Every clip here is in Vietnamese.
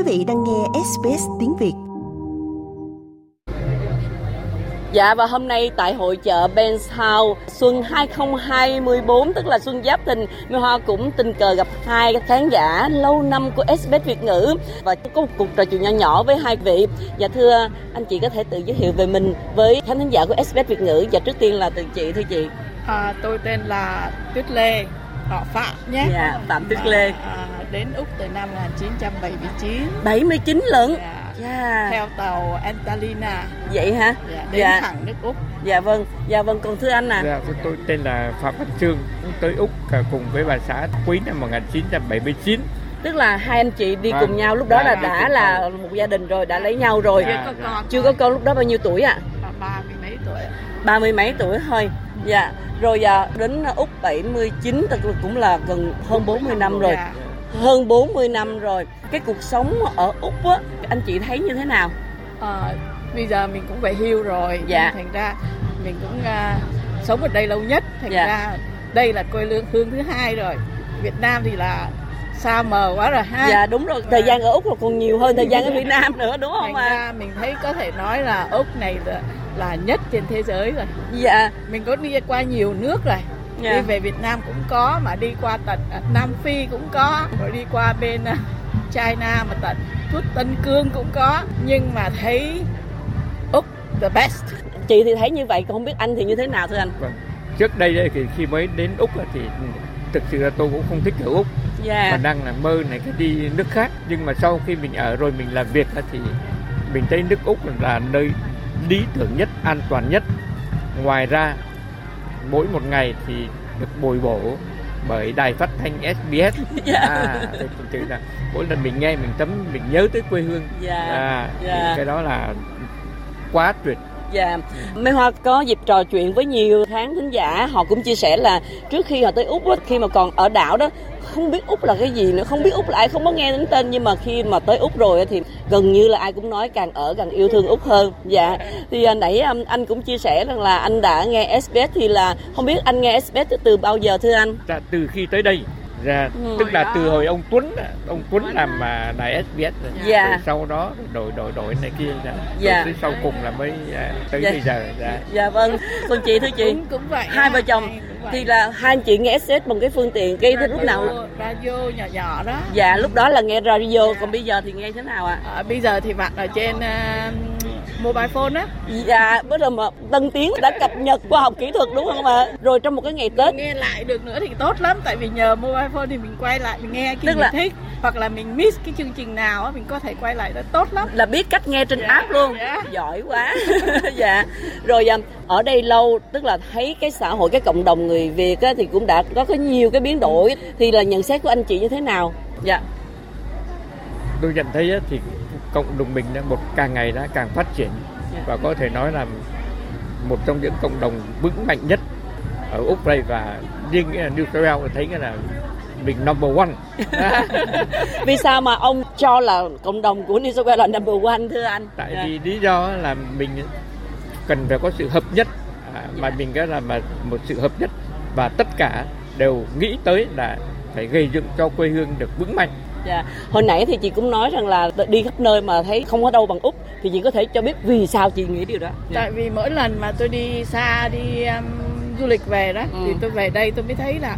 Quý vị đang nghe SBS tiếng Việt. Dạ và hôm nay tại hội chợ Benstown xuân 2024 tức là xuân Giáp Thìn, Mai Hoa cũng tình cờ gặp hai khán giả lâu năm của SBS Việt ngữ và có một cuộc trò chuyện nhỏ nhỏ với hai vị. Dạ thưa anh chị có thể tự giới thiệu về mình với khán thính giả của SBS Việt ngữ. Và trước tiên là từ chị thưa chị. À, tôi tên là Tuyết Lê, họ Phạm nhé. Dạ, Phạm Tuyết Lê. À, đến Úc từ năm 1979. 79 lận. Dạ. Dạ. Theo tàu Antalina. Vậy hả? Dạ, đến Dạ. thẳng nước Úc. Dạ vâng, dạ vâng còn thưa anh à. Dạ, tôi tên là Phạm Văn Trương, cũng tới Úc à, cùng với bà xã Quý năm 1979. Tức là hai anh chị đi Vâng. cùng nhau lúc đó Dạ, là đi đã là một gia đình rồi, đã lấy nhau rồi. Chưa Dạ, có dạ. con. Chưa có con lúc đó bao nhiêu tuổi ạ? À, ba mươi mấy tuổi. ba mươi mấy tuổi thôi dạ rồi dạ, đến úc 79 tức là cũng là gần hơn 40 năm rồi Dạ. hơn 40 năm rồi cái cuộc sống ở úc á anh chị thấy như thế nào À, bây giờ mình cũng về hưu rồi. Dạ. Thành ra mình cũng à, sống ở đây lâu nhất. Thành Dạ. ra đây là quê lương hương thứ hai rồi. Việt Nam thì là xa mờ quá rồi ha. dạ đúng rồi thời gian ở úc là còn nhiều hơn thời gian ở việt nam nữa đúng không ạ ra mình thấy có thể nói là Úc này là, là nhất trên thế giới rồi. dạ Mình có đi qua nhiều nước rồi. Dạ. Đi về Việt Nam cũng có mà đi qua tận à, Nam Phi cũng có, rồi đi qua bên à, China mà tận Phút Tân Cương cũng có, nhưng mà thấy Úc the best. chị thì thấy như vậy còn không biết anh thì như thế nào thưa anh Vâng. Trước đây thì khi mới đến Úc thì thực sự là tôi cũng không thích ở Úc mà dạ đang là mơ này cái đi nước khác nhưng mà sau khi mình ở rồi mình làm việc thì mình thấy nước Úc là nơi lý tưởng nhất, an toàn nhất. Ngoài ra mỗi một ngày thì được bồi bổ bởi đài phát thanh SBS. Dạ. À, thì là mỗi lần mình nghe mình tấm mình nhớ tới quê hương. dạ À, dạ cái đó là quá tuyệt Dạ, Mai Hoa có dịp trò chuyện với nhiều khán thính giả, họ cũng chia sẻ là trước khi họ tới Úc á, khi mà còn ở đảo đó không biết Úc là cái gì nữa, không biết Úc là ai, không có nghe đến tên nhưng mà khi mà tới Úc rồi thì gần như là ai cũng nói càng ở càng yêu thương Úc hơn. Dạ, thì à, nãy à, anh cũng chia sẻ rằng là anh đã nghe SBS thì là không biết anh nghe SBS từ bao giờ thưa anh? Dạ, từ khi tới đây ra Ừ. tức là từ hồi ông Tuấn á, ông Tuấn làm mà đài SBS rồi. Dạ. Rồi sau đó đổi đổi đổi này kia ra Dạ. Rồi sau cùng là mới à, tới Dạ. bây giờ dạ. Dạ vâng, còn chị thưa chị, Cũng cũng vậy. hai ha, vợ chồng vậy. thì là hai anh chị nghe SBS bằng cái phương tiện cái lúc nào? radio, nhỏ nhỏ đó. Dạ, lúc đó là nghe radio, còn bây giờ thì nghe thế nào ạ? À, bây giờ thì bạn ở trên à, mobile phone á Dạ, bắt đầu mà tân tiến đã cập nhật khoa học kỹ thuật đúng không ạ? Rồi trong một cái ngày Tết, nghe lại được nữa thì tốt lắm tại vì nhờ mobile phone thì mình quay lại mình nghe cái Tức mình là- thích hoặc là mình miss cái chương trình nào á mình có thể quay lại đó tốt lắm là biết cách nghe trên Dạ, app luôn. dạ. Giỏi quá. dạ. Rồi à, ở đây lâu tức là thấy cái xã hội cái cộng đồng người Việt á, thì cũng đã có cái nhiều cái biến đổi thì là nhận xét của anh chị như thế nào? Dạ. Tôi nhận thấy thì cộng đồng mình đã một càng ngày đã càng phát triển Dạ. và có thể nói là một trong những cộng đồng vững mạnh nhất ở Úc đây và riêng là New Wales thấy cái là mình number one Vì sao mà ông cho là cộng đồng của New South Wales là number one thưa anh? tại Dạ. vì lý do là mình cần phải có sự hợp nhất à, mà mình cái là mà một sự hợp nhất và tất cả đều nghĩ tới là phải gây dựng cho quê hương được vững mạnh Dạ. Hồi nãy thì chị cũng nói rằng là đi khắp nơi mà thấy không có đâu bằng Úc thì chị có thể cho biết vì sao chị nghĩ điều đó. tại vì mỗi lần mà tôi đi xa đi um, du lịch về đó Ừ. thì tôi về đây tôi mới thấy là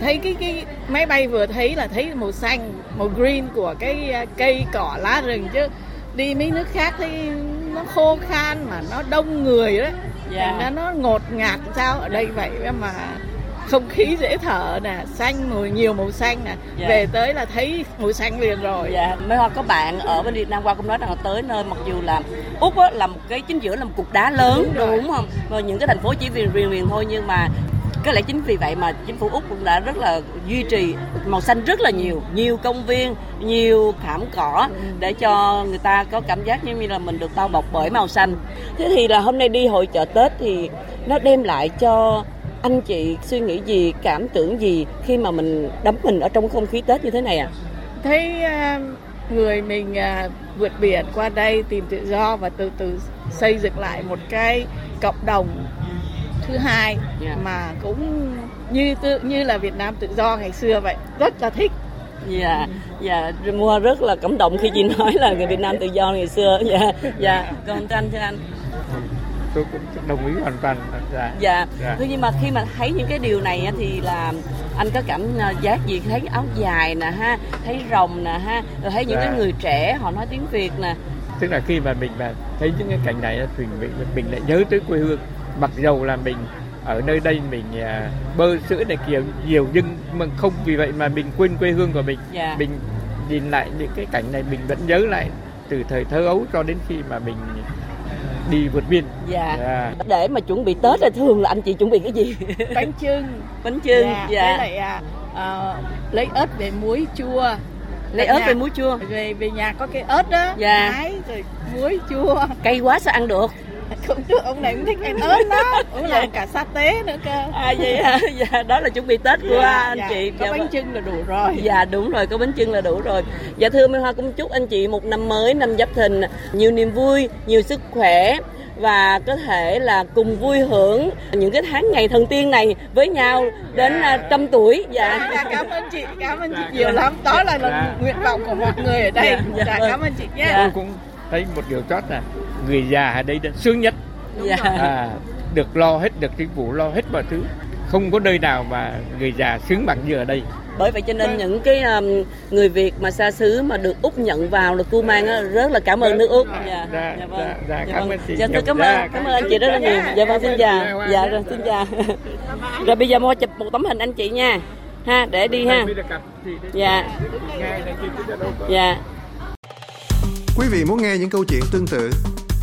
thấy cái cái máy bay vừa thấy là thấy màu xanh màu green của cái uh, cây cỏ lá rừng chứ đi mấy nước khác thấy nó khô khan mà nó đông người đó Dạ. thành ra nó ngột ngạt sao ở đây vậy mà không khí dễ thở nè xanh màu nhiều màu xanh nè Dạ. về tới là thấy màu xanh liền rồi Dạ, mấy hoa có bạn ở bên Việt Nam qua cũng nói rằng là tới nơi mặc dù là Úc á, là một cái chính giữa là một cục đá lớn Đúng đúng không? Và những cái thành phố chỉ viền viền viền thôi nhưng mà có lẽ chính vì vậy mà chính phủ Úc cũng đã rất là duy trì màu xanh rất là nhiều, nhiều công viên, nhiều thảm cỏ để cho người ta có cảm giác như là mình được bao bọc bởi màu xanh. Thế thì là hôm nay đi hội chợ Tết thì nó đem lại cho anh chị suy nghĩ gì, cảm tưởng gì khi mà mình đắm mình ở trong không khí Tết như thế này à? thấy à, người mình à, vượt biển qua đây tìm tự do và từ từ xây dựng lại một cái cộng đồng thứ hai Dạ. mà cũng như tự như là Việt Nam tự do ngày xưa vậy. Rất là thích. Dạ dạ mua rất là cảm động khi chị nói là người Việt Nam tự do ngày xưa. Dạ dạ. Còn thưa anh thưa anh tôi cũng đồng ý hoàn toàn dạ dạ dạ. thế nhưng mà khi mà thấy những cái điều này thì là anh có cảm giác gì thấy áo dài nè ha thấy rồng nè ha rồi thấy những dạ. cái người trẻ họ nói tiếng việt nè tức là khi mà mình mà thấy những cái cảnh này thì mình mình lại nhớ tới quê hương mặc dầu là mình ở nơi đây mình à, bơ sữa này kiểu nhiều nhưng mà không vì vậy mà mình quên quê hương của mình yeah. mình nhìn lại những cái cảnh này mình vẫn nhớ lại từ thời thơ ấu cho đến khi mà mình đi vượt biên. Dạ. Yeah. để mà chuẩn bị tết thì thường là anh chị chuẩn bị cái gì? Bánh trưng bánh trưng dạ, dạ. với lại à, à, lấy ớt về muối chua. Lấy ớt về muối chua. Về về nhà có cái ớt đó. Dạ. Hái rồi muối chua. Cay quá sao ăn được không trước ông này cũng thích ăn ớt lắm ông dạ. làm cả sa tế nữa cơ à vậy hả dạ đó là chuẩn bị tết của dạ, anh dạ. chị có dạ, bánh vâng. trưng là đủ rồi dạ đúng rồi có bánh trưng là đủ rồi dạ thưa Mai Hoa cũng chúc anh chị một năm mới năm giáp thìn nhiều niềm vui nhiều sức khỏe và có thể là cùng vui hưởng những cái tháng ngày thần tiên này với nhau đến dạ. trăm tuổi dạ. dạ cảm ơn chị cảm ơn chị nhiều lắm đó là, là nguyện vọng của mọi người ở đây dạ, dạ, dạ cảm ơn chị nhé dạ. cũng thấy một điều chót là người già ở đây đã sướng nhất. Dạ. à, được lo hết được chính phủ lo hết mọi thứ. Không có nơi nào mà người già sướng bằng như ở đây. Bởi vậy cho nên những cái um, người Việt mà xa xứ mà được úc nhận vào là cu mang á rất là cảm ơn nước úc. Dạ dạ dạ, vâng. dạ, dạ cảm ơn chị dạ, tôi cảm ơn cảm ơn anh chị rất là nhiều. Dạ vâng xin chào. Dạ rồi xin chào. Rồi bây giờ mua chụp một tấm hình anh chị nha. Ha để đi ha. Dạ. dạ. Quý vị muốn nghe những câu chuyện tương tự